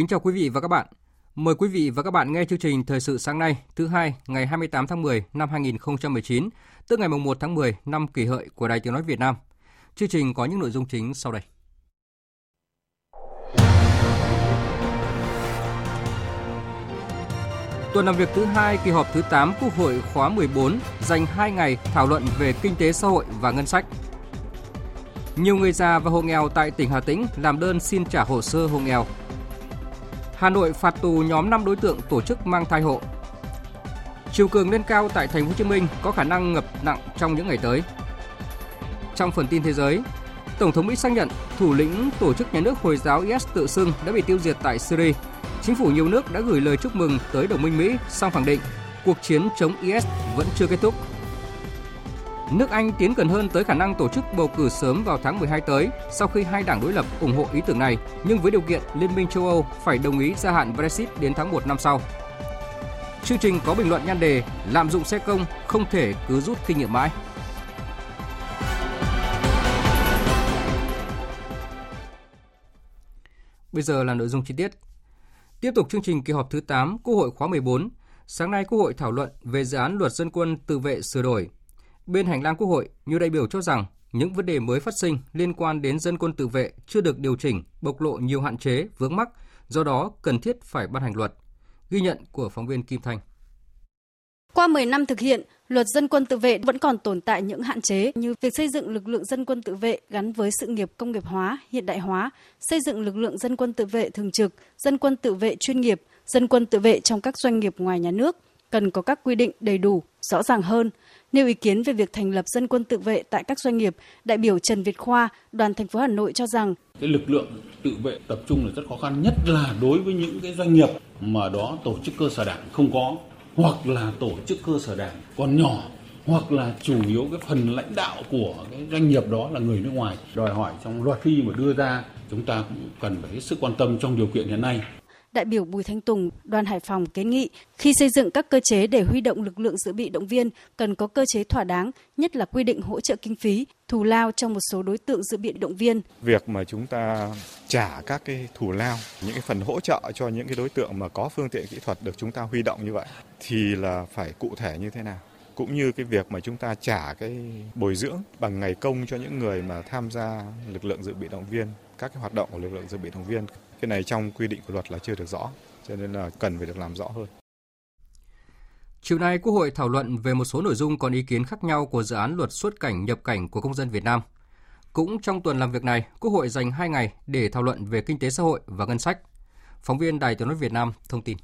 Kính chào quý vị và các bạn. Mời quý vị và các bạn nghe chương trình Thời sự sáng nay, thứ hai, ngày 28 tháng 10 năm 2019, tức ngày 1 tháng 10 năm kỷ hợi của Đài Tiếng Nói Việt Nam. Chương trình có những nội dung chính sau đây. Tuần làm việc thứ hai kỳ họp thứ 8 Quốc hội khóa 14 dành 2 ngày thảo luận về kinh tế xã hội và ngân sách. Nhiều người già và hộ nghèo tại tỉnh Hà Tĩnh làm đơn xin trả hồ sơ hộ nghèo Hà Nội phạt tù nhóm 5 đối tượng tổ chức mang thai hộ. Chiều cường lên cao tại thành phố Hồ Chí Minh có khả năng ngập nặng trong những ngày tới. Trong phần tin thế giới, Tổng thống Mỹ xác nhận thủ lĩnh tổ chức nhà nước Hồi giáo IS tự xưng đã bị tiêu diệt tại Syria. Chính phủ nhiều nước đã gửi lời chúc mừng tới đồng minh Mỹ, song khẳng định cuộc chiến chống IS vẫn chưa kết thúc Nước Anh tiến gần hơn tới khả năng tổ chức bầu cử sớm vào tháng 12 tới sau khi hai đảng đối lập ủng hộ ý tưởng này, nhưng với điều kiện Liên minh châu Âu phải đồng ý gia hạn Brexit đến tháng 1 năm sau. Chương trình có bình luận nhan đề Lạm dụng xe công không thể cứ rút kinh nghiệm mãi. Bây giờ là nội dung chi tiết. Tiếp tục chương trình kỳ họp thứ 8 Quốc hội khóa 14, sáng nay Quốc hội thảo luận về dự án luật dân quân tự vệ sửa đổi Bên hành lang Quốc hội, nhiều đại biểu cho rằng những vấn đề mới phát sinh liên quan đến dân quân tự vệ chưa được điều chỉnh, bộc lộ nhiều hạn chế, vướng mắc, do đó cần thiết phải ban hành luật. Ghi nhận của phóng viên Kim Thanh. Qua 10 năm thực hiện, luật dân quân tự vệ vẫn còn tồn tại những hạn chế như việc xây dựng lực lượng dân quân tự vệ gắn với sự nghiệp công nghiệp hóa, hiện đại hóa, xây dựng lực lượng dân quân tự vệ thường trực, dân quân tự vệ chuyên nghiệp, dân quân tự vệ trong các doanh nghiệp ngoài nhà nước cần có các quy định đầy đủ, rõ ràng hơn, Nêu ý kiến về việc thành lập dân quân tự vệ tại các doanh nghiệp, đại biểu Trần Việt Khoa, đoàn thành phố Hà Nội cho rằng cái lực lượng tự vệ tập trung là rất khó khăn, nhất là đối với những cái doanh nghiệp mà đó tổ chức cơ sở đảng không có hoặc là tổ chức cơ sở đảng còn nhỏ hoặc là chủ yếu cái phần lãnh đạo của cái doanh nghiệp đó là người nước ngoài. Đòi hỏi trong luật khi mà đưa ra chúng ta cũng cần phải hết sức quan tâm trong điều kiện hiện nay đại biểu Bùi Thanh Tùng, đoàn Hải Phòng kiến nghị khi xây dựng các cơ chế để huy động lực lượng dự bị động viên cần có cơ chế thỏa đáng, nhất là quy định hỗ trợ kinh phí, thù lao cho một số đối tượng dự bị động viên. Việc mà chúng ta trả các cái thù lao, những cái phần hỗ trợ cho những cái đối tượng mà có phương tiện kỹ thuật được chúng ta huy động như vậy thì là phải cụ thể như thế nào? cũng như cái việc mà chúng ta trả cái bồi dưỡng bằng ngày công cho những người mà tham gia lực lượng dự bị động viên các cái hoạt động của lực lượng dự bị động viên cái này trong quy định của luật là chưa được rõ, cho nên là cần phải được làm rõ hơn. Chiều nay, Quốc hội thảo luận về một số nội dung còn ý kiến khác nhau của dự án luật xuất cảnh nhập cảnh của công dân Việt Nam. Cũng trong tuần làm việc này, Quốc hội dành 2 ngày để thảo luận về kinh tế xã hội và ngân sách. Phóng viên Đài Tiếng nói Việt Nam thông tin.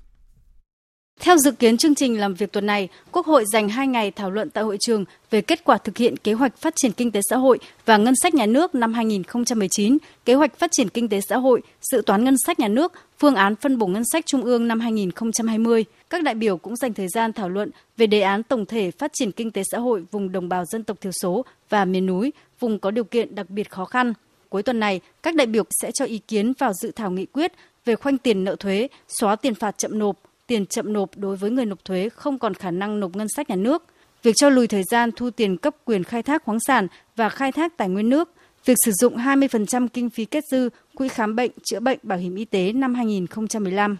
Theo dự kiến chương trình làm việc tuần này, Quốc hội dành 2 ngày thảo luận tại hội trường về kết quả thực hiện kế hoạch phát triển kinh tế xã hội và ngân sách nhà nước năm 2019, kế hoạch phát triển kinh tế xã hội, dự toán ngân sách nhà nước, phương án phân bổ ngân sách trung ương năm 2020. Các đại biểu cũng dành thời gian thảo luận về đề án tổng thể phát triển kinh tế xã hội vùng đồng bào dân tộc thiểu số và miền núi, vùng có điều kiện đặc biệt khó khăn. Cuối tuần này, các đại biểu sẽ cho ý kiến vào dự thảo nghị quyết về khoanh tiền nợ thuế, xóa tiền phạt chậm nộp, tiền chậm nộp đối với người nộp thuế không còn khả năng nộp ngân sách nhà nước, việc cho lùi thời gian thu tiền cấp quyền khai thác khoáng sản và khai thác tài nguyên nước, việc sử dụng 20% kinh phí kết dư quỹ khám bệnh, chữa bệnh bảo hiểm y tế năm 2015.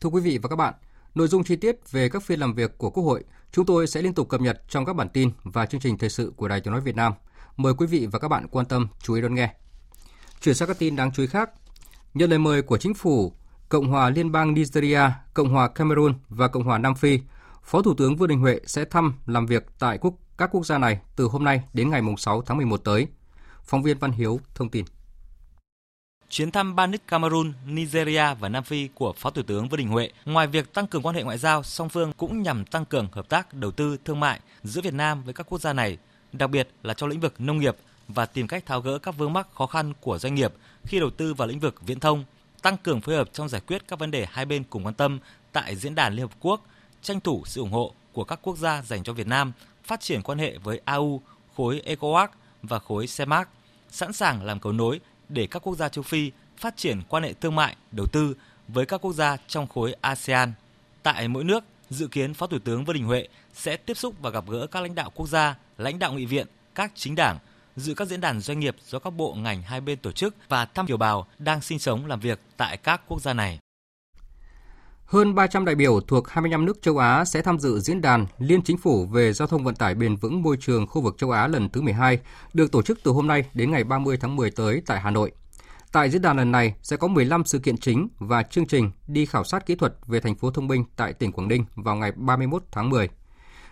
Thưa quý vị và các bạn, nội dung chi tiết về các phiên làm việc của Quốc hội chúng tôi sẽ liên tục cập nhật trong các bản tin và chương trình thời sự của Đài Tiếng nói Việt Nam. Mời quý vị và các bạn quan tâm chú ý đón nghe. Chuyển sang các tin đáng chú ý khác. Nhận lời mời của chính phủ Cộng hòa Liên bang Nigeria, Cộng hòa Cameroon và Cộng hòa Nam Phi, Phó Thủ tướng Vương Đình Huệ sẽ thăm làm việc tại quốc các quốc gia này từ hôm nay đến ngày 6 tháng 11 tới. Phóng viên Văn Hiếu thông tin. Chuyến thăm ba nước Cameroon, Nigeria và Nam Phi của Phó Thủ tướng Vương Đình Huệ, ngoài việc tăng cường quan hệ ngoại giao, song phương cũng nhằm tăng cường hợp tác đầu tư thương mại giữa Việt Nam với các quốc gia này, đặc biệt là trong lĩnh vực nông nghiệp và tìm cách tháo gỡ các vướng mắc khó khăn của doanh nghiệp khi đầu tư vào lĩnh vực viễn thông, tăng cường phối hợp trong giải quyết các vấn đề hai bên cùng quan tâm tại diễn đàn Liên Hợp Quốc, tranh thủ sự ủng hộ của các quốc gia dành cho Việt Nam, phát triển quan hệ với AU, khối ECOWAS và khối CEMAC, sẵn sàng làm cầu nối để các quốc gia châu Phi phát triển quan hệ thương mại, đầu tư với các quốc gia trong khối ASEAN. Tại mỗi nước, dự kiến Phó Thủ tướng Vương Đình Huệ sẽ tiếp xúc và gặp gỡ các lãnh đạo quốc gia, lãnh đạo nghị viện, các chính đảng, dự các diễn đàn doanh nghiệp do các bộ ngành hai bên tổ chức và thăm kiều bào đang sinh sống làm việc tại các quốc gia này. Hơn 300 đại biểu thuộc 25 nước châu Á sẽ tham dự diễn đàn Liên Chính phủ về giao thông vận tải bền vững môi trường khu vực châu Á lần thứ 12, được tổ chức từ hôm nay đến ngày 30 tháng 10 tới tại Hà Nội. Tại diễn đàn lần này sẽ có 15 sự kiện chính và chương trình đi khảo sát kỹ thuật về thành phố thông minh tại tỉnh Quảng Ninh vào ngày 31 tháng 10.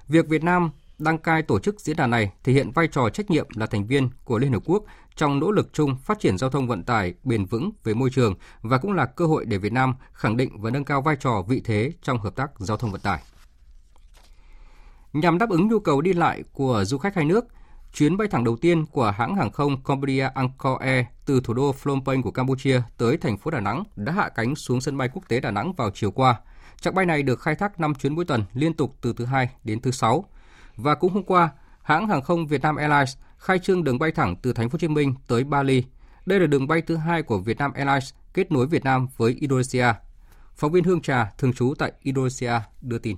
Việc Việt Nam đăng cai tổ chức diễn đàn này thể hiện vai trò trách nhiệm là thành viên của Liên Hợp Quốc trong nỗ lực chung phát triển giao thông vận tải bền vững về môi trường và cũng là cơ hội để Việt Nam khẳng định và nâng cao vai trò vị thế trong hợp tác giao thông vận tải. Nhằm đáp ứng nhu cầu đi lại của du khách hai nước, chuyến bay thẳng đầu tiên của hãng hàng không Cambodia Angkor Air từ thủ đô Phnom Penh của Campuchia tới thành phố Đà Nẵng đã hạ cánh xuống sân bay quốc tế Đà Nẵng vào chiều qua. Chặng bay này được khai thác 5 chuyến mỗi tuần liên tục từ thứ hai đến thứ sáu. Và cũng hôm qua, hãng hàng không Vietnam Airlines khai trương đường bay thẳng từ thành phố Hồ Chí Minh tới Bali. Đây là đường bay thứ hai của Vietnam Airlines kết nối Việt Nam với Indonesia. Phóng viên Hương Trà thường trú tại Indonesia đưa tin.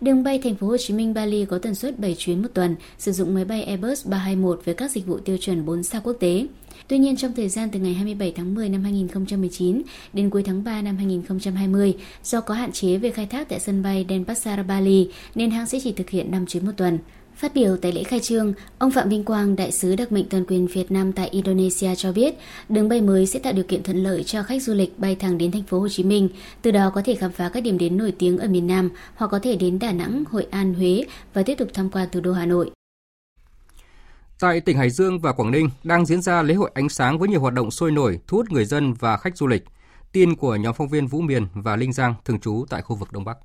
Đường bay thành phố Hồ Chí Minh Bali có tần suất 7 chuyến một tuần, sử dụng máy bay Airbus 321 với các dịch vụ tiêu chuẩn 4 sao quốc tế. Tuy nhiên trong thời gian từ ngày 27 tháng 10 năm 2019 đến cuối tháng 3 năm 2020, do có hạn chế về khai thác tại sân bay Denpasar Bali nên hãng sẽ chỉ thực hiện 5 chuyến một tuần. Phát biểu tại lễ khai trương, ông Phạm Vinh Quang, đại sứ đặc mệnh toàn quyền Việt Nam tại Indonesia cho biết, đường bay mới sẽ tạo điều kiện thuận lợi cho khách du lịch bay thẳng đến thành phố Hồ Chí Minh, từ đó có thể khám phá các điểm đến nổi tiếng ở miền Nam hoặc có thể đến Đà Nẵng, Hội An, Huế và tiếp tục tham quan thủ đô Hà Nội. Tại tỉnh Hải Dương và Quảng Ninh đang diễn ra lễ hội ánh sáng với nhiều hoạt động sôi nổi, thu hút người dân và khách du lịch. Tin của nhóm phóng viên Vũ Miền và Linh Giang thường trú tại khu vực Đông Bắc.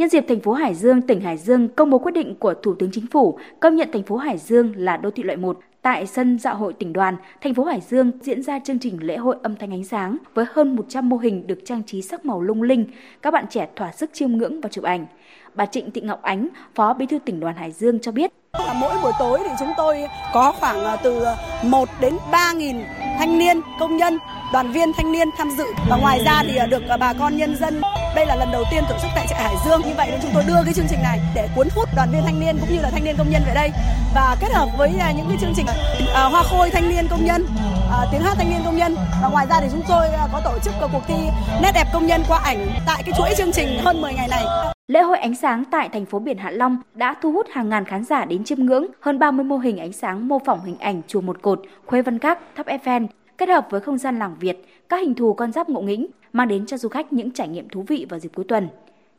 Nhân dịp thành phố Hải Dương, tỉnh Hải Dương công bố quyết định của Thủ tướng Chính phủ công nhận thành phố Hải Dương là đô thị loại 1 tại sân dạ hội tỉnh đoàn, thành phố Hải Dương diễn ra chương trình lễ hội âm thanh ánh sáng với hơn 100 mô hình được trang trí sắc màu lung linh, các bạn trẻ thỏa sức chiêm ngưỡng và chụp ảnh. Bà Trịnh Thị Ngọc Ánh, Phó Bí thư tỉnh đoàn Hải Dương cho biết. Mỗi buổi tối thì chúng tôi có khoảng à, từ 1 đến 3 nghìn thanh niên, công nhân, đoàn viên thanh niên tham dự. Và ngoài ra thì à, được à, bà con nhân dân. Đây là lần đầu tiên tổ chức tại trại Hải Dương như vậy nên chúng tôi đưa cái chương trình này để cuốn hút đoàn viên thanh niên cũng như là thanh niên công nhân về đây. Và kết hợp với à, những cái chương trình à, hoa khôi thanh niên công nhân à, tiếng hát thanh niên công nhân. Và ngoài ra thì chúng tôi có tổ chức cuộc thi nét đẹp công nhân qua ảnh tại cái chuỗi chương trình hơn 10 ngày này. Lễ hội ánh sáng tại thành phố biển Hạ Long đã thu hút hàng ngàn khán giả đến chiêm ngưỡng. Hơn 30 mô hình ánh sáng mô phỏng hình ảnh chùa Một Cột, Khuê Văn Các, tháp Eiffel, kết hợp với không gian làng Việt, các hình thù con giáp ngộ nghĩnh mang đến cho du khách những trải nghiệm thú vị vào dịp cuối tuần.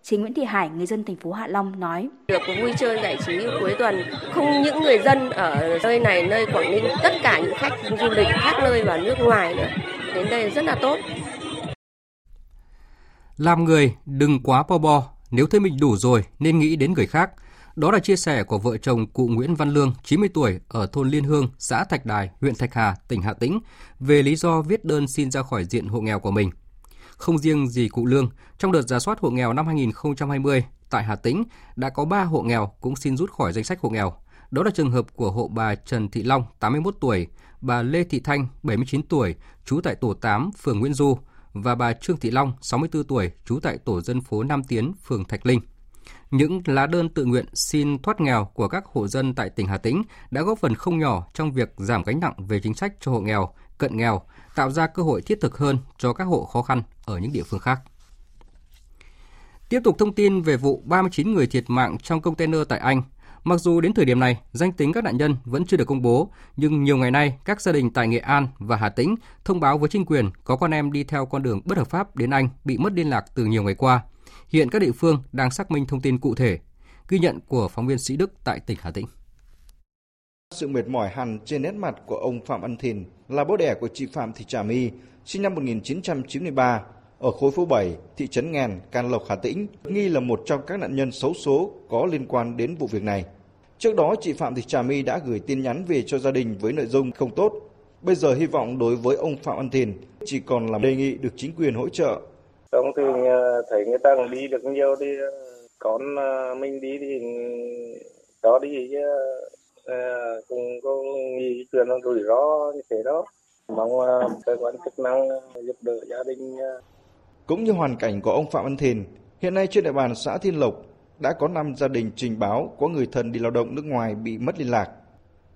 Chị Nguyễn Thị Hải, người dân thành phố Hạ Long nói: Được vui chơi giải trí cuối tuần, không những người dân ở nơi này, nơi Quảng Ninh, tất cả những khách du lịch khác nơi và nước ngoài nữa đến đây rất là tốt. Làm người đừng quá bo bo, nếu thấy mình đủ rồi nên nghĩ đến người khác. Đó là chia sẻ của vợ chồng cụ Nguyễn Văn Lương, 90 tuổi, ở thôn Liên Hương, xã Thạch Đài, huyện Thạch Hà, tỉnh Hà Tĩnh, về lý do viết đơn xin ra khỏi diện hộ nghèo của mình. Không riêng gì cụ Lương, trong đợt giả soát hộ nghèo năm 2020, tại Hà Tĩnh đã có 3 hộ nghèo cũng xin rút khỏi danh sách hộ nghèo. Đó là trường hợp của hộ bà Trần Thị Long, 81 tuổi, bà Lê Thị Thanh, 79 tuổi, trú tại tổ 8, phường Nguyễn Du, và bà Trương Thị Long, 64 tuổi, trú tại tổ dân phố Nam Tiến, phường Thạch Linh. Những lá đơn tự nguyện xin thoát nghèo của các hộ dân tại tỉnh Hà Tĩnh đã góp phần không nhỏ trong việc giảm gánh nặng về chính sách cho hộ nghèo, cận nghèo, tạo ra cơ hội thiết thực hơn cho các hộ khó khăn ở những địa phương khác. Tiếp tục thông tin về vụ 39 người thiệt mạng trong container tại Anh. Mặc dù đến thời điểm này, danh tính các nạn nhân vẫn chưa được công bố, nhưng nhiều ngày nay, các gia đình tại Nghệ An và Hà Tĩnh thông báo với chính quyền có con em đi theo con đường bất hợp pháp đến Anh bị mất liên lạc từ nhiều ngày qua. Hiện các địa phương đang xác minh thông tin cụ thể. Ghi nhận của phóng viên Sĩ Đức tại tỉnh Hà Tĩnh. Sự mệt mỏi hằn trên nét mặt của ông Phạm Văn Thìn là bố đẻ của chị Phạm Thị Trà My, sinh năm 1993, ở khối phố 7, thị trấn Nghèn, Can Lộc, Hà Tĩnh, nghi là một trong các nạn nhân xấu số có liên quan đến vụ việc này. Trước đó, chị Phạm Thị Trà My đã gửi tin nhắn về cho gia đình với nội dung không tốt. Bây giờ hy vọng đối với ông Phạm Văn Thìn chỉ còn là đề nghị được chính quyền hỗ trợ xong thì ờ, thấy người ta cũng đi được nhiều thì ờ, con ờ, mình đi thì đó đi chứ cũng có nghĩ chuyện rủi ro như thế đó mong cơ quan chức năng giúp đỡ gia đình cũng như hoàn cảnh của ông Phạm Văn Thìn hiện nay trên địa bàn xã Thiên Lộc đã có 5 gia đình trình báo có người thân đi lao động nước ngoài bị mất liên lạc.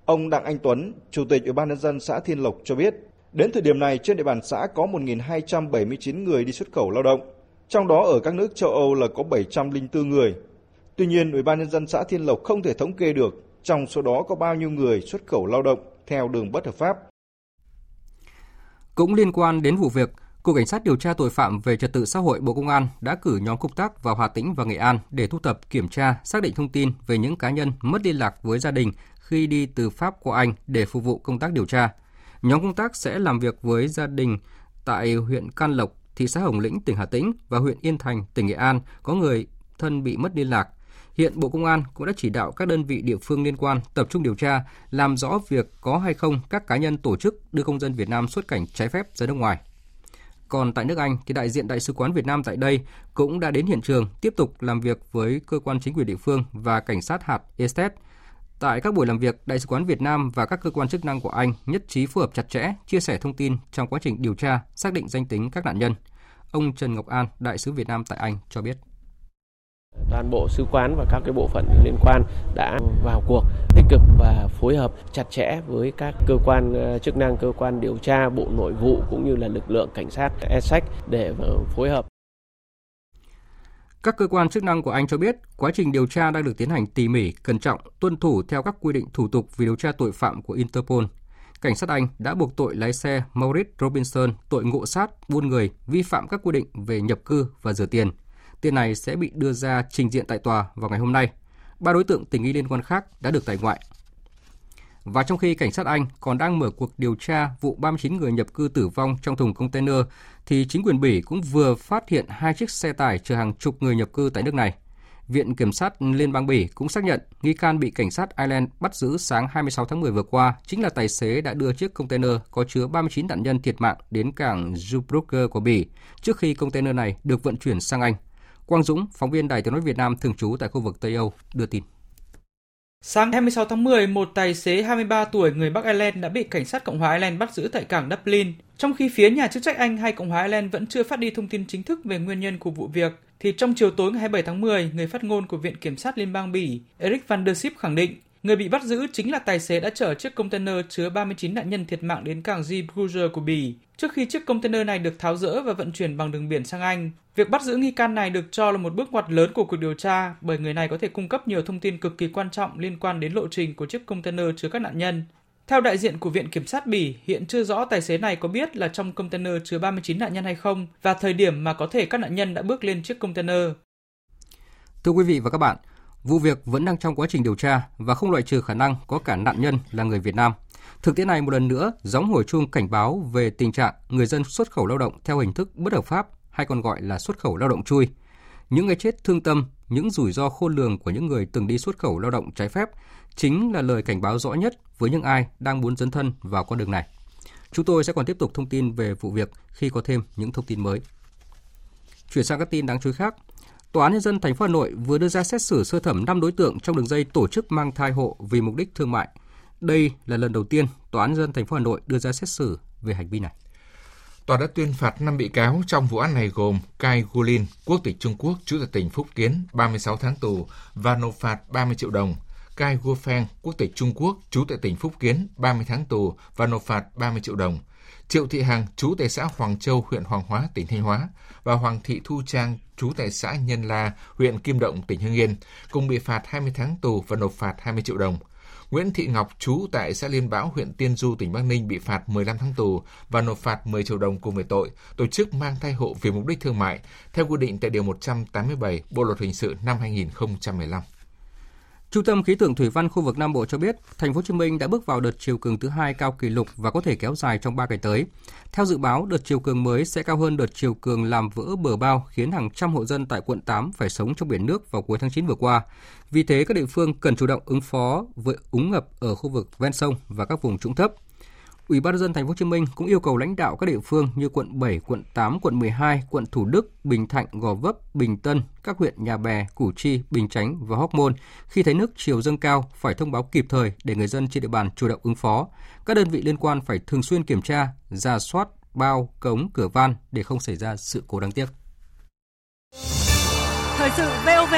Ông Đặng Anh Tuấn, Chủ tịch Ủy ban nhân dân xã Thiên Lộc cho biết, đến thời điểm này trên địa bàn xã có 1.279 người đi xuất khẩu lao động, trong đó ở các nước châu Âu là có 704 người. Tuy nhiên, Ủy ban nhân dân xã Thiên Lộc không thể thống kê được trong số đó có bao nhiêu người xuất khẩu lao động theo đường bất hợp pháp. Cũng liên quan đến vụ việc, Cục Cảnh sát điều tra tội phạm về trật tự xã hội Bộ Công an đã cử nhóm công tác vào Hà Tĩnh và Nghệ An để thu thập, kiểm tra, xác định thông tin về những cá nhân mất liên lạc với gia đình khi đi từ Pháp qua Anh để phục vụ công tác điều tra. Nhóm công tác sẽ làm việc với gia đình tại huyện Can Lộc, thị xã Hồng Lĩnh, tỉnh Hà Tĩnh và huyện Yên Thành, tỉnh Nghệ An có người thân bị mất liên lạc. Hiện Bộ Công an cũng đã chỉ đạo các đơn vị địa phương liên quan tập trung điều tra, làm rõ việc có hay không các cá nhân tổ chức đưa công dân Việt Nam xuất cảnh trái phép ra nước ngoài. Còn tại nước Anh thì đại diện Đại sứ quán Việt Nam tại đây cũng đã đến hiện trường tiếp tục làm việc với cơ quan chính quyền địa phương và cảnh sát hạt Estate. Tại các buổi làm việc, Đại sứ quán Việt Nam và các cơ quan chức năng của Anh nhất trí phối hợp chặt chẽ, chia sẻ thông tin trong quá trình điều tra, xác định danh tính các nạn nhân. Ông Trần Ngọc An, Đại sứ Việt Nam tại Anh cho biết toàn bộ sứ quán và các cái bộ phận liên quan đã vào cuộc tích cực và phối hợp chặt chẽ với các cơ quan ờ, chức năng cơ quan điều tra bộ nội vụ cũng như là lực lượng cảnh sát Essex để phối hợp các cơ quan chức năng của Anh cho biết, quá trình điều tra đang được tiến hành tỉ mỉ, cẩn trọng, tuân thủ theo các quy định thủ tục về điều tra tội phạm của Interpol. Cảnh sát Anh đã buộc tội lái xe Maurice Robinson tội ngộ sát, buôn người, vi phạm các quy định về nhập cư và rửa tiền – Tiền này sẽ bị đưa ra trình diện tại tòa vào ngày hôm nay. Ba đối tượng tình nghi liên quan khác đã được tại ngoại. Và trong khi cảnh sát Anh còn đang mở cuộc điều tra vụ 39 người nhập cư tử vong trong thùng container, thì chính quyền Bỉ cũng vừa phát hiện hai chiếc xe tải chở hàng chục người nhập cư tại nước này. Viện Kiểm sát Liên bang Bỉ cũng xác nhận nghi can bị cảnh sát Ireland bắt giữ sáng 26 tháng 10 vừa qua chính là tài xế đã đưa chiếc container có chứa 39 nạn nhân thiệt mạng đến cảng Zeebrugge của Bỉ trước khi container này được vận chuyển sang Anh. Quang Dũng, phóng viên Đài Tiếng nói Việt Nam thường trú tại khu vực Tây Âu đưa tin. Sáng 26 tháng 10, một tài xế 23 tuổi người Bắc Ireland đã bị cảnh sát Cộng hòa Ireland bắt giữ tại cảng Dublin. Trong khi phía nhà chức trách Anh hay Cộng hòa Ireland vẫn chưa phát đi thông tin chính thức về nguyên nhân của vụ việc, thì trong chiều tối ngày 27 tháng 10, người phát ngôn của Viện Kiểm sát Liên bang Bỉ Eric van der Sip khẳng định người bị bắt giữ chính là tài xế đã chở chiếc container chứa 39 nạn nhân thiệt mạng đến cảng Zeebrugge của Bỉ trước khi chiếc container này được tháo rỡ và vận chuyển bằng đường biển sang Anh. Việc bắt giữ nghi can này được cho là một bước ngoặt lớn của cuộc điều tra bởi người này có thể cung cấp nhiều thông tin cực kỳ quan trọng liên quan đến lộ trình của chiếc container chứa các nạn nhân. Theo đại diện của Viện Kiểm sát Bỉ, hiện chưa rõ tài xế này có biết là trong container chứa 39 nạn nhân hay không và thời điểm mà có thể các nạn nhân đã bước lên chiếc container. Thưa quý vị và các bạn, vụ việc vẫn đang trong quá trình điều tra và không loại trừ khả năng có cả nạn nhân là người Việt Nam. Thực tế này một lần nữa gióng hồi chuông cảnh báo về tình trạng người dân xuất khẩu lao động theo hình thức bất hợp pháp hay còn gọi là xuất khẩu lao động chui. Những cái chết thương tâm, những rủi ro khôn lường của những người từng đi xuất khẩu lao động trái phép chính là lời cảnh báo rõ nhất với những ai đang muốn dấn thân vào con đường này. Chúng tôi sẽ còn tiếp tục thông tin về vụ việc khi có thêm những thông tin mới. Chuyển sang các tin đáng chú ý khác. Tòa án nhân dân thành phố Hà Nội vừa đưa ra xét xử sơ thẩm 5 đối tượng trong đường dây tổ chức mang thai hộ vì mục đích thương mại. Đây là lần đầu tiên Tòa án nhân dân thành phố Hà Nội đưa ra xét xử về hành vi này. Tòa đã tuyên phạt 5 bị cáo trong vụ án này gồm Kai Gulin, quốc tịch Trung Quốc, trú tại tỉnh Phúc Kiến, 36 tháng tù và nộp phạt 30 triệu đồng. Kai Guofeng, quốc tịch Trung Quốc, trú tại tỉnh Phúc Kiến, 30 tháng tù và nộp phạt 30 triệu đồng. Triệu Thị Hằng, trú tại xã Hoàng Châu, huyện Hoàng Hóa, tỉnh Thanh Hóa và Hoàng Thị Thu Trang, trú tại xã Nhân La, huyện Kim Động, tỉnh Hưng Yên, cùng bị phạt 20 tháng tù và nộp phạt 20 triệu đồng. Nguyễn Thị Ngọc, trú tại xã Liên Bão, huyện Tiên Du, tỉnh Bắc Ninh bị phạt 15 tháng tù và nộp phạt 10 triệu đồng cùng về tội tổ chức mang thai hộ vì mục đích thương mại, theo quy định tại Điều 187 Bộ Luật Hình sự năm 2015. Trung tâm khí tượng thủy văn khu vực Nam Bộ cho biết, thành phố Hồ Chí Minh đã bước vào đợt chiều cường thứ hai cao kỷ lục và có thể kéo dài trong 3 ngày tới. Theo dự báo, đợt chiều cường mới sẽ cao hơn đợt chiều cường làm vỡ bờ bao khiến hàng trăm hộ dân tại quận 8 phải sống trong biển nước vào cuối tháng 9 vừa qua. Vì thế các địa phương cần chủ động ứng phó với úng ngập ở khu vực ven sông và các vùng trũng thấp. Ủy ban nhân dân thành phố Hồ Chí Minh cũng yêu cầu lãnh đạo các địa phương như quận 7, quận 8, quận 12, quận Thủ Đức, Bình Thạnh, Gò Vấp, Bình Tân, các huyện Nhà Bè, Củ Chi, Bình Chánh và Hóc Môn khi thấy nước chiều dâng cao phải thông báo kịp thời để người dân trên địa bàn chủ động ứng phó. Các đơn vị liên quan phải thường xuyên kiểm tra, ra soát bao, cống, cửa van để không xảy ra sự cố đáng tiếc. Thời sự VOV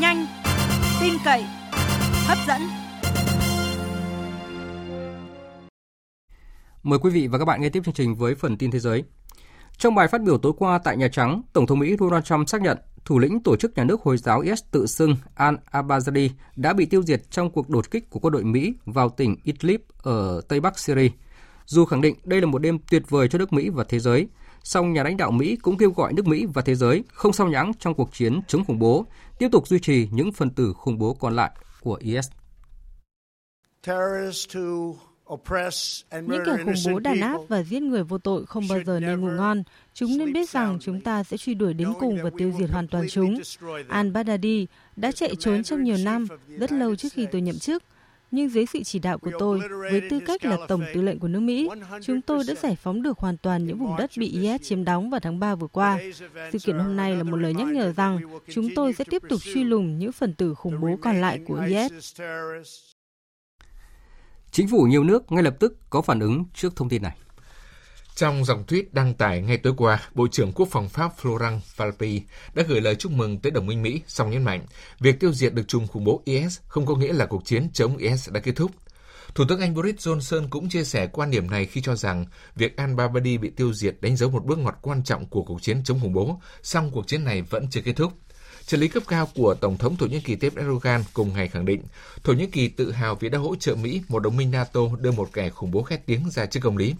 nhanh, tin cậy, hấp dẫn. Mời quý vị và các bạn nghe tiếp chương trình với phần tin thế giới. Trong bài phát biểu tối qua tại Nhà Trắng, Tổng thống Mỹ Donald Trump xác nhận thủ lĩnh tổ chức nhà nước Hồi giáo IS tự xưng al-Abazadi đã bị tiêu diệt trong cuộc đột kích của quân đội Mỹ vào tỉnh Idlib ở Tây Bắc Syria. Dù khẳng định đây là một đêm tuyệt vời cho nước Mỹ và thế giới, song nhà lãnh đạo Mỹ cũng kêu gọi nước Mỹ và thế giới không sao nhãng trong cuộc chiến chống khủng bố, tiếp tục duy trì những phần tử khủng bố còn lại của IS. Những kẻ khủng bố đàn áp và giết người vô tội không bao giờ nên ngủ ngon. Chúng nên biết rằng chúng ta sẽ truy đuổi đến cùng và tiêu diệt hoàn toàn chúng. Al-Baghdadi đã chạy trốn trong nhiều năm, rất lâu trước khi tôi nhậm chức. Nhưng dưới sự chỉ đạo của tôi, với tư cách là Tổng tư lệnh của nước Mỹ, chúng tôi đã giải phóng được hoàn toàn những vùng đất bị IS chiếm đóng vào tháng 3 vừa qua. Sự kiện hôm nay là một lời nhắc nhở rằng chúng tôi sẽ tiếp tục truy lùng những phần tử khủng bố còn lại của IS. Chính phủ nhiều nước ngay lập tức có phản ứng trước thông tin này. Trong dòng tweet đăng tải ngay tối qua, Bộ trưởng Quốc phòng Pháp Florent Valpy đã gửi lời chúc mừng tới đồng minh Mỹ, song nhấn mạnh việc tiêu diệt được chùm khủng bố IS không có nghĩa là cuộc chiến chống IS đã kết thúc. Thủ tướng Anh Boris Johnson cũng chia sẻ quan điểm này khi cho rằng việc al-Babadi bị tiêu diệt đánh dấu một bước ngoặt quan trọng của cuộc chiến chống khủng bố, song cuộc chiến này vẫn chưa kết thúc. Trợ lý cấp cao của Tổng thống Thổ Nhĩ Kỳ Tayyip Erdogan cùng ngày khẳng định Thổ Nhĩ Kỳ tự hào vì đã hỗ trợ Mỹ, một đồng minh NATO, đưa một kẻ khủng bố khét tiếng ra trước công lý.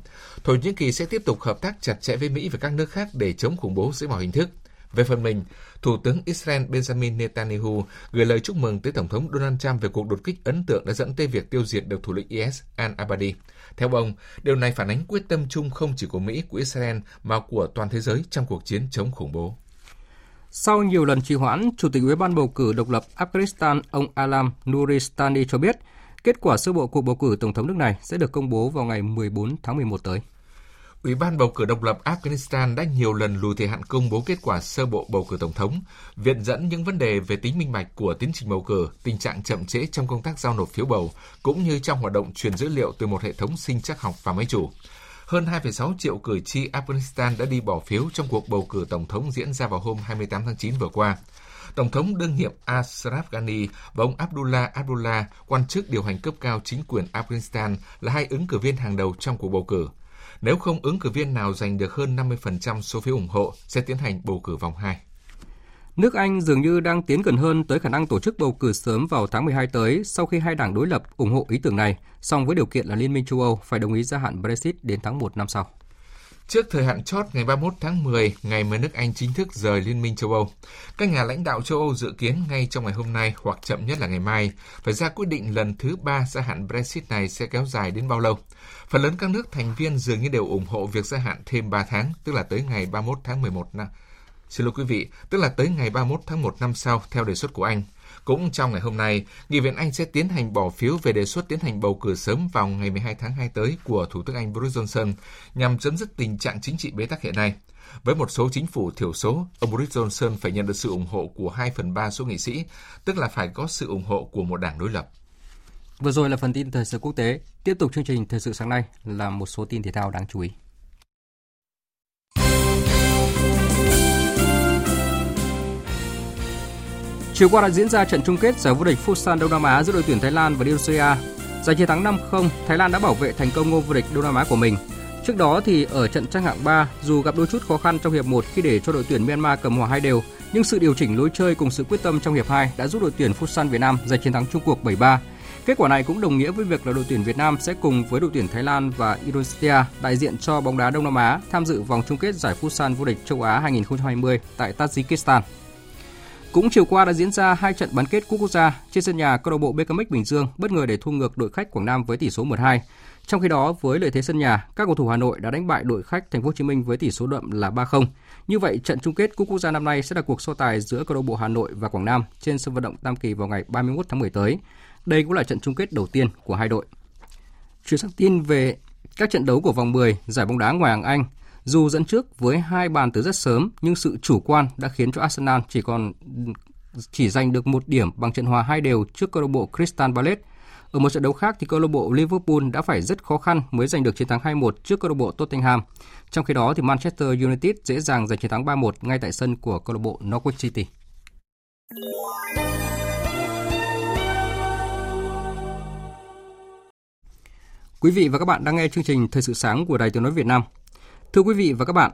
Thổ Nhĩ Kỳ sẽ tiếp tục hợp tác chặt chẽ với Mỹ và các nước khác để chống khủng bố dưới mọi hình thức. Về phần mình, Thủ tướng Israel Benjamin Netanyahu gửi lời chúc mừng tới Tổng thống Donald Trump về cuộc đột kích ấn tượng đã dẫn tới việc tiêu diệt được thủ lĩnh IS al-Abadi. Theo ông, điều này phản ánh quyết tâm chung không chỉ của Mỹ, của Israel mà của toàn thế giới trong cuộc chiến chống khủng bố. Sau nhiều lần trì hoãn, Chủ tịch Ủy ban bầu cử độc lập Afghanistan ông Alam Nuristani cho biết kết quả sơ bộ cuộc bầu cử tổng thống nước này sẽ được công bố vào ngày 14 tháng 11 tới. Ủy ban bầu cử độc lập Afghanistan đã nhiều lần lùi thời hạn công bố kết quả sơ bộ bầu cử tổng thống, viện dẫn những vấn đề về tính minh bạch của tiến trình bầu cử, tình trạng chậm trễ trong công tác giao nộp phiếu bầu, cũng như trong hoạt động truyền dữ liệu từ một hệ thống sinh chắc học và máy chủ. Hơn 2,6 triệu cử tri Afghanistan đã đi bỏ phiếu trong cuộc bầu cử tổng thống diễn ra vào hôm 28 tháng 9 vừa qua. Tổng thống đương nhiệm Ashraf Ghani và ông Abdullah Abdullah, quan chức điều hành cấp cao chính quyền Afghanistan, là hai ứng cử viên hàng đầu trong cuộc bầu cử. Nếu không ứng cử viên nào giành được hơn 50% số phiếu ủng hộ, sẽ tiến hành bầu cử vòng 2. Nước Anh dường như đang tiến gần hơn tới khả năng tổ chức bầu cử sớm vào tháng 12 tới sau khi hai đảng đối lập ủng hộ ý tưởng này, song với điều kiện là Liên minh châu Âu phải đồng ý gia hạn Brexit đến tháng 1 năm sau. Trước thời hạn chót ngày 31 tháng 10, ngày mà nước Anh chính thức rời Liên minh châu Âu, các nhà lãnh đạo châu Âu dự kiến ngay trong ngày hôm nay hoặc chậm nhất là ngày mai phải ra quyết định lần thứ ba gia hạn Brexit này sẽ kéo dài đến bao lâu. Phần lớn các nước thành viên dường như đều ủng hộ việc gia hạn thêm 3 tháng, tức là tới ngày 31 tháng 11 năm Xin lỗi quý vị, tức là tới ngày 31 tháng 1 năm sau theo đề xuất của Anh. Cũng trong ngày hôm nay, Nghị viện Anh sẽ tiến hành bỏ phiếu về đề xuất tiến hành bầu cử sớm vào ngày 12 tháng 2 tới của Thủ tướng Anh Boris Johnson nhằm chấm dứt tình trạng chính trị bế tắc hiện nay. Với một số chính phủ thiểu số, ông Boris Johnson phải nhận được sự ủng hộ của 2 phần 3 số nghị sĩ, tức là phải có sự ủng hộ của một đảng đối lập. Vừa rồi là phần tin thời sự quốc tế. Tiếp tục chương trình thời sự sáng nay là một số tin thể thao đáng chú ý. Chiều qua đã diễn ra trận chung kết giải vô địch Futsal Đông Nam Á giữa đội tuyển Thái Lan và Indonesia. Giành chiến thắng 5-0, Thái Lan đã bảo vệ thành công ngôi vô địch Đông Nam Á của mình. Trước đó thì ở trận tranh hạng 3, dù gặp đôi chút khó khăn trong hiệp 1 khi để cho đội tuyển Myanmar cầm hòa hai đều, nhưng sự điều chỉnh lối chơi cùng sự quyết tâm trong hiệp 2 đã giúp đội tuyển Futsal Việt Nam giành chiến thắng chung cuộc 7-3. Kết quả này cũng đồng nghĩa với việc là đội tuyển Việt Nam sẽ cùng với đội tuyển Thái Lan và Indonesia đại diện cho bóng đá Đông Nam Á tham dự vòng chung kết giải Futsal vô địch châu Á 2020 tại Tajikistan. Cũng chiều qua đã diễn ra hai trận bán kết cúp quốc gia trên sân nhà câu lạc bộ BKMX Bình Dương bất ngờ để thua ngược đội khách Quảng Nam với tỷ số 1-2. Trong khi đó, với lợi thế sân nhà, các cầu thủ Hà Nội đã đánh bại đội khách Thành phố Hồ Chí Minh với tỷ số đậm là 3-0. Như vậy, trận chung kết cúp quốc gia năm nay sẽ là cuộc so tài giữa câu lạc bộ Hà Nội và Quảng Nam trên sân vận động Tam Kỳ vào ngày 31 tháng 10 tới. Đây cũng là trận chung kết đầu tiên của hai đội. Chuyển sang tin về các trận đấu của vòng 10 giải bóng đá Ngoại hạng Anh, dù dẫn trước với hai bàn từ rất sớm, nhưng sự chủ quan đã khiến cho Arsenal chỉ còn, chỉ giành được một điểm bằng trận hòa hai đều trước câu lạc bộ Crystal Palace. Ở một trận đấu khác thì câu lạc bộ Liverpool đã phải rất khó khăn mới giành được chiến thắng 2-1 trước câu lạc bộ Tottenham. Trong khi đó thì Manchester United dễ dàng giành chiến thắng 3-1 ngay tại sân của câu lạc bộ Norwich City. Quý vị và các bạn đang nghe chương trình Thời sự sáng của Đài Tiếng nói Việt Nam. Thưa quý vị và các bạn,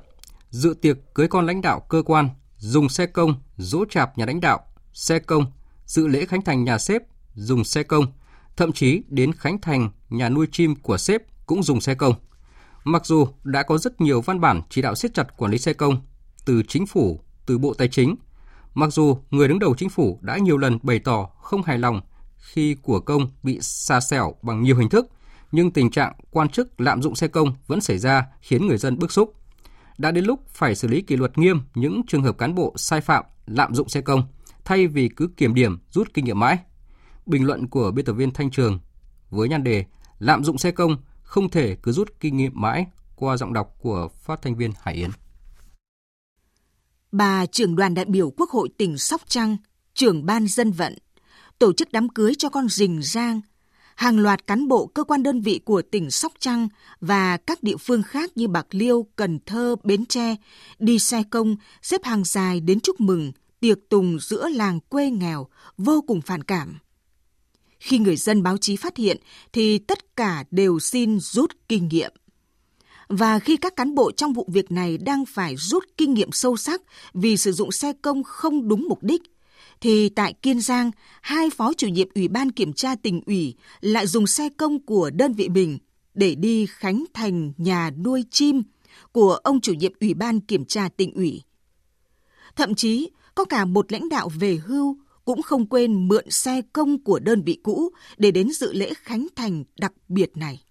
dự tiệc cưới con lãnh đạo cơ quan, dùng xe công, dỗ chạp nhà lãnh đạo, xe công, dự lễ khánh thành nhà xếp, dùng xe công, thậm chí đến khánh thành nhà nuôi chim của sếp cũng dùng xe công. Mặc dù đã có rất nhiều văn bản chỉ đạo siết chặt quản lý xe công từ chính phủ, từ Bộ Tài chính, mặc dù người đứng đầu chính phủ đã nhiều lần bày tỏ không hài lòng khi của công bị xa xẻo bằng nhiều hình thức, nhưng tình trạng quan chức lạm dụng xe công vẫn xảy ra khiến người dân bức xúc. Đã đến lúc phải xử lý kỷ luật nghiêm những trường hợp cán bộ sai phạm lạm dụng xe công, thay vì cứ kiểm điểm rút kinh nghiệm mãi. Bình luận của biên tập viên Thanh Trường với nhan đề Lạm dụng xe công không thể cứ rút kinh nghiệm mãi qua giọng đọc của phát thanh viên Hải Yến. Bà trưởng đoàn đại biểu Quốc hội tỉnh Sóc Trăng, trưởng ban dân vận, tổ chức đám cưới cho con rình Giang – hàng loạt cán bộ cơ quan đơn vị của tỉnh Sóc Trăng và các địa phương khác như Bạc Liêu, Cần Thơ, Bến Tre đi xe công xếp hàng dài đến chúc mừng tiệc tùng giữa làng quê nghèo vô cùng phản cảm. Khi người dân báo chí phát hiện thì tất cả đều xin rút kinh nghiệm. Và khi các cán bộ trong vụ việc này đang phải rút kinh nghiệm sâu sắc vì sử dụng xe công không đúng mục đích thì tại Kiên Giang, hai phó chủ nhiệm Ủy ban Kiểm tra tỉnh ủy lại dùng xe công của đơn vị mình để đi khánh thành nhà nuôi chim của ông chủ nhiệm Ủy ban Kiểm tra tỉnh ủy. Thậm chí, có cả một lãnh đạo về hưu cũng không quên mượn xe công của đơn vị cũ để đến dự lễ khánh thành đặc biệt này.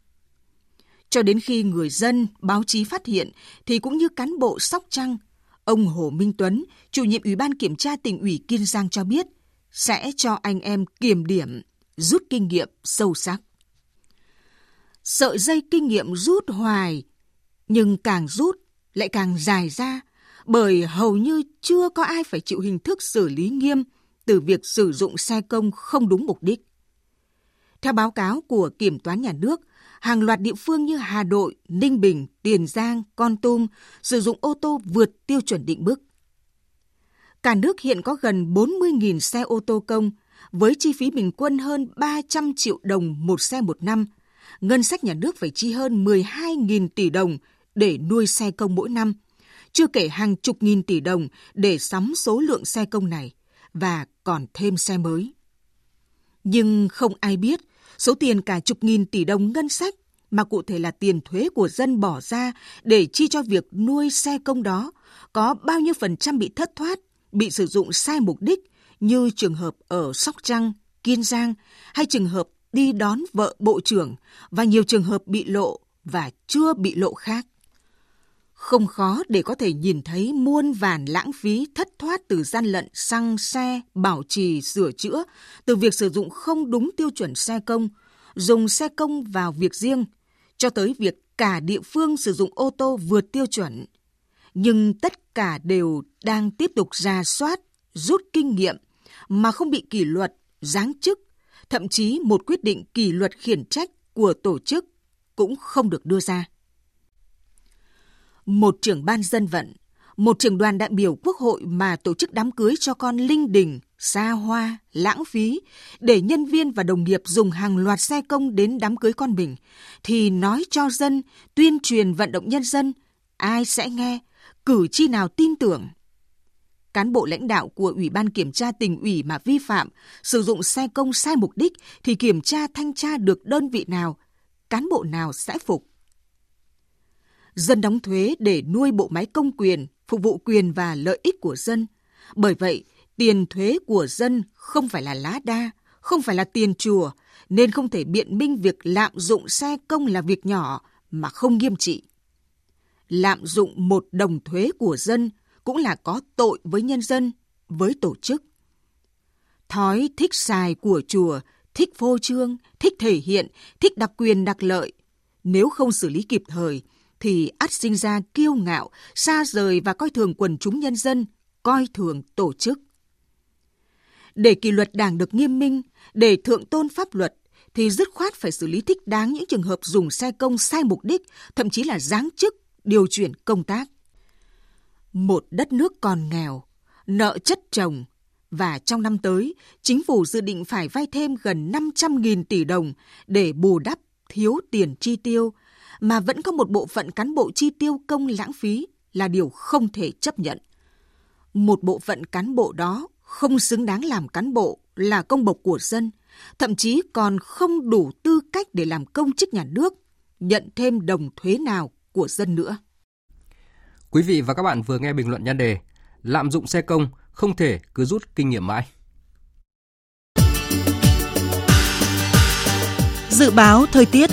Cho đến khi người dân, báo chí phát hiện thì cũng như cán bộ Sóc Trăng Ông Hồ Minh Tuấn, chủ nhiệm Ủy ban Kiểm tra tỉnh ủy Kiên Giang cho biết, sẽ cho anh em kiểm điểm, rút kinh nghiệm sâu sắc. Sợi dây kinh nghiệm rút hoài, nhưng càng rút lại càng dài ra, bởi hầu như chưa có ai phải chịu hình thức xử lý nghiêm từ việc sử dụng xe công không đúng mục đích. Theo báo cáo của Kiểm toán Nhà nước, hàng loạt địa phương như Hà Nội, Ninh Bình, Tiền Giang, Con Tum sử dụng ô tô vượt tiêu chuẩn định mức. Cả nước hiện có gần 40.000 xe ô tô công với chi phí bình quân hơn 300 triệu đồng một xe một năm. Ngân sách nhà nước phải chi hơn 12.000 tỷ đồng để nuôi xe công mỗi năm, chưa kể hàng chục nghìn tỷ đồng để sắm số lượng xe công này và còn thêm xe mới. Nhưng không ai biết Số tiền cả chục nghìn tỷ đồng ngân sách mà cụ thể là tiền thuế của dân bỏ ra để chi cho việc nuôi xe công đó có bao nhiêu phần trăm bị thất thoát, bị sử dụng sai mục đích như trường hợp ở Sóc Trăng, Kiên Giang hay trường hợp đi đón vợ bộ trưởng và nhiều trường hợp bị lộ và chưa bị lộ khác. Không khó để có thể nhìn thấy muôn vàn lãng phí thất thoát từ gian lận xăng xe, bảo trì, sửa chữa, từ việc sử dụng không đúng tiêu chuẩn xe công, dùng xe công vào việc riêng, cho tới việc cả địa phương sử dụng ô tô vượt tiêu chuẩn. Nhưng tất cả đều đang tiếp tục ra soát, rút kinh nghiệm mà không bị kỷ luật, giáng chức, thậm chí một quyết định kỷ luật khiển trách của tổ chức cũng không được đưa ra một trưởng ban dân vận, một trưởng đoàn đại biểu quốc hội mà tổ chức đám cưới cho con linh đình, xa hoa, lãng phí, để nhân viên và đồng nghiệp dùng hàng loạt xe công đến đám cưới con mình, thì nói cho dân, tuyên truyền vận động nhân dân, ai sẽ nghe, cử tri nào tin tưởng. Cán bộ lãnh đạo của Ủy ban Kiểm tra tỉnh ủy mà vi phạm, sử dụng xe công sai mục đích thì kiểm tra thanh tra được đơn vị nào, cán bộ nào sẽ phục dân đóng thuế để nuôi bộ máy công quyền, phục vụ quyền và lợi ích của dân. Bởi vậy, Tiền thuế của dân không phải là lá đa, không phải là tiền chùa, nên không thể biện minh việc lạm dụng xe công là việc nhỏ mà không nghiêm trị. Lạm dụng một đồng thuế của dân cũng là có tội với nhân dân, với tổ chức. Thói thích xài của chùa, thích phô trương, thích thể hiện, thích đặc quyền đặc lợi. Nếu không xử lý kịp thời, thì ắt sinh ra kiêu ngạo, xa rời và coi thường quần chúng nhân dân, coi thường tổ chức. Để kỷ luật đảng được nghiêm minh, để thượng tôn pháp luật, thì dứt khoát phải xử lý thích đáng những trường hợp dùng xe công sai mục đích, thậm chí là giáng chức, điều chuyển công tác. Một đất nước còn nghèo, nợ chất chồng, và trong năm tới, chính phủ dự định phải vay thêm gần 500.000 tỷ đồng để bù đắp thiếu tiền chi tiêu, mà vẫn có một bộ phận cán bộ chi tiêu công lãng phí là điều không thể chấp nhận. Một bộ phận cán bộ đó không xứng đáng làm cán bộ là công bộc của dân, thậm chí còn không đủ tư cách để làm công chức nhà nước, nhận thêm đồng thuế nào của dân nữa. Quý vị và các bạn vừa nghe bình luận nhan đề Lạm dụng xe công không thể cứ rút kinh nghiệm mãi. Dự báo thời tiết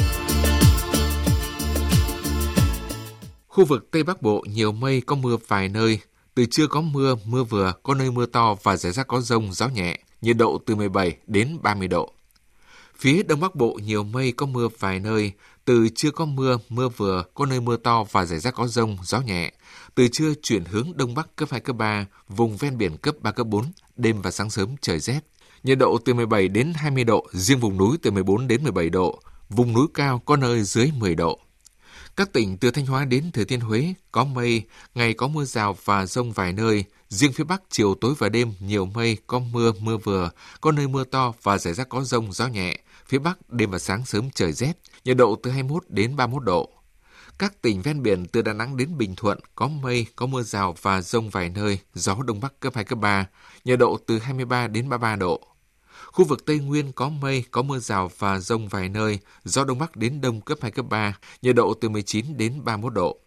Khu vực Tây Bắc Bộ nhiều mây có mưa vài nơi, từ trưa có mưa, mưa vừa, có nơi mưa to và rải rác có rông, gió nhẹ, nhiệt độ từ 17 đến 30 độ. Phía Đông Bắc Bộ nhiều mây có mưa vài nơi, từ trưa có mưa, mưa vừa, có nơi mưa to và rải rác có rông, gió nhẹ. Từ trưa chuyển hướng Đông Bắc cấp 2, cấp 3, vùng ven biển cấp 3, cấp 4, đêm và sáng sớm trời rét. Nhiệt độ từ 17 đến 20 độ, riêng vùng núi từ 14 đến 17 độ, vùng núi cao có nơi dưới 10 độ. Các tỉnh từ Thanh Hóa đến Thừa Thiên Huế có mây, ngày có mưa rào và rông vài nơi. Riêng phía Bắc chiều tối và đêm nhiều mây, có mưa, mưa vừa, có nơi mưa to và rải rác có rông, gió nhẹ. Phía Bắc đêm và sáng sớm trời rét, nhiệt độ từ 21 đến 31 độ. Các tỉnh ven biển từ Đà Nẵng đến Bình Thuận có mây, có mưa rào và rông vài nơi, gió Đông Bắc cấp 2, cấp 3, nhiệt độ từ 23 đến 33 độ. Khu vực Tây Nguyên có mây, có mưa rào và rông vài nơi, gió Đông Bắc đến Đông cấp 2, cấp 3, nhiệt độ từ 19 đến 31 độ.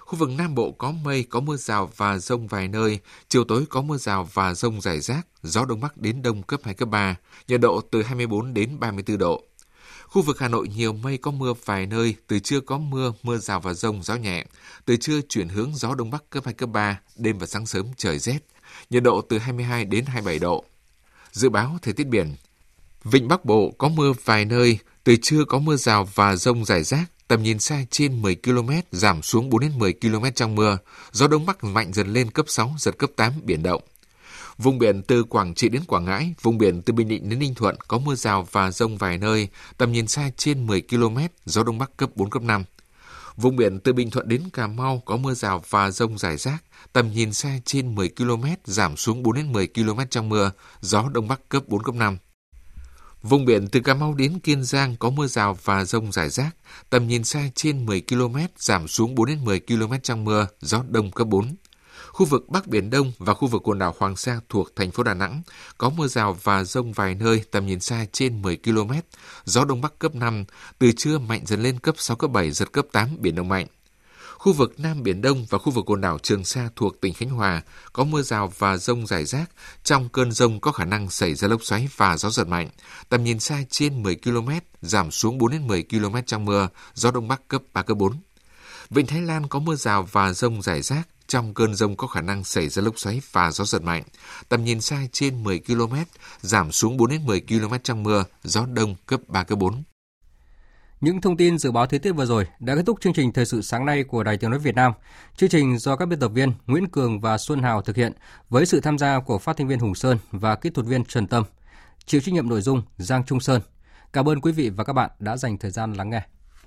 Khu vực Nam Bộ có mây, có mưa rào và rông vài nơi, chiều tối có mưa rào và rông rải rác, gió Đông Bắc đến Đông cấp 2, cấp 3, nhiệt độ từ 24 đến 34 độ. Khu vực Hà Nội nhiều mây có mưa vài nơi, từ trưa có mưa, mưa rào và rông, gió nhẹ. Từ trưa chuyển hướng gió Đông Bắc cấp 2, cấp 3, đêm và sáng sớm trời rét. Nhiệt độ từ 22 đến 27 độ. Dự báo thời tiết biển. Vịnh Bắc Bộ có mưa vài nơi, từ trưa có mưa rào và rông rải rác, tầm nhìn xa trên 10 km, giảm xuống 4 đến 10 km trong mưa. Gió Đông Bắc mạnh dần lên cấp 6, giật cấp 8, biển động. Vùng biển từ Quảng Trị đến Quảng Ngãi, vùng biển từ Bình Định đến Ninh Thuận có mưa rào và rông vài nơi, tầm nhìn xa trên 10 km, gió Đông Bắc cấp 4, cấp 5. Vùng biển từ Bình Thuận đến Cà Mau có mưa rào và rông rải rác, tầm nhìn xa trên 10 km, giảm xuống 4 đến 10 km trong mưa, gió Đông Bắc cấp 4, cấp 5. Vùng biển từ Cà Mau đến Kiên Giang có mưa rào và rông rải rác, tầm nhìn xa trên 10 km, giảm xuống 4 đến 10 km trong mưa, gió Đông cấp 4. Khu vực Bắc Biển Đông và khu vực quần đảo Hoàng Sa thuộc thành phố Đà Nẵng có mưa rào và rông vài nơi tầm nhìn xa trên 10 km, gió Đông Bắc cấp 5, từ trưa mạnh dần lên cấp 6, cấp 7, giật cấp 8, biển động mạnh. Khu vực Nam Biển Đông và khu vực quần đảo Trường Sa thuộc tỉnh Khánh Hòa có mưa rào và rông rải rác. Trong cơn rông có khả năng xảy ra lốc xoáy và gió giật mạnh. Tầm nhìn xa trên 10 km, giảm xuống 4 đến 10 km trong mưa, gió Đông Bắc cấp 3, cấp 4. Vịnh Thái Lan có mưa rào và rông rải rác. Trong cơn rông có khả năng xảy ra lốc xoáy và gió giật mạnh. Tầm nhìn xa trên 10 km, giảm xuống 4 đến 10 km trong mưa, gió đông cấp 3, cấp 4. Những thông tin dự báo thời tiết vừa rồi đã kết thúc chương trình thời sự sáng nay của Đài Tiếng nói Việt Nam. Chương trình do các biên tập viên Nguyễn Cường và Xuân Hào thực hiện với sự tham gia của phát thanh viên Hùng Sơn và kỹ thuật viên Trần Tâm. Chịu trách nhiệm nội dung Giang Trung Sơn. Cảm ơn quý vị và các bạn đã dành thời gian lắng nghe.